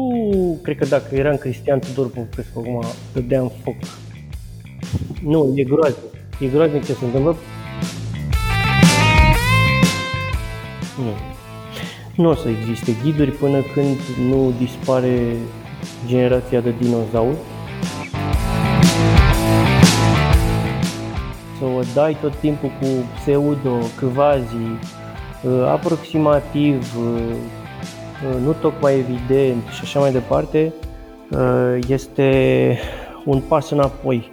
Puh, cred că dacă eram Cristian Tudor Popescu, acum dădeam foc. Nu, e groaznic. E groaznic ce se întâmplă. Nu. Nu o să existe ghiduri până când nu dispare generația de dinozauri. Să o dai tot timpul cu pseudo, quasi, uh, aproximativ, uh, uh, nu tocmai evident și așa mai departe, este un pas înapoi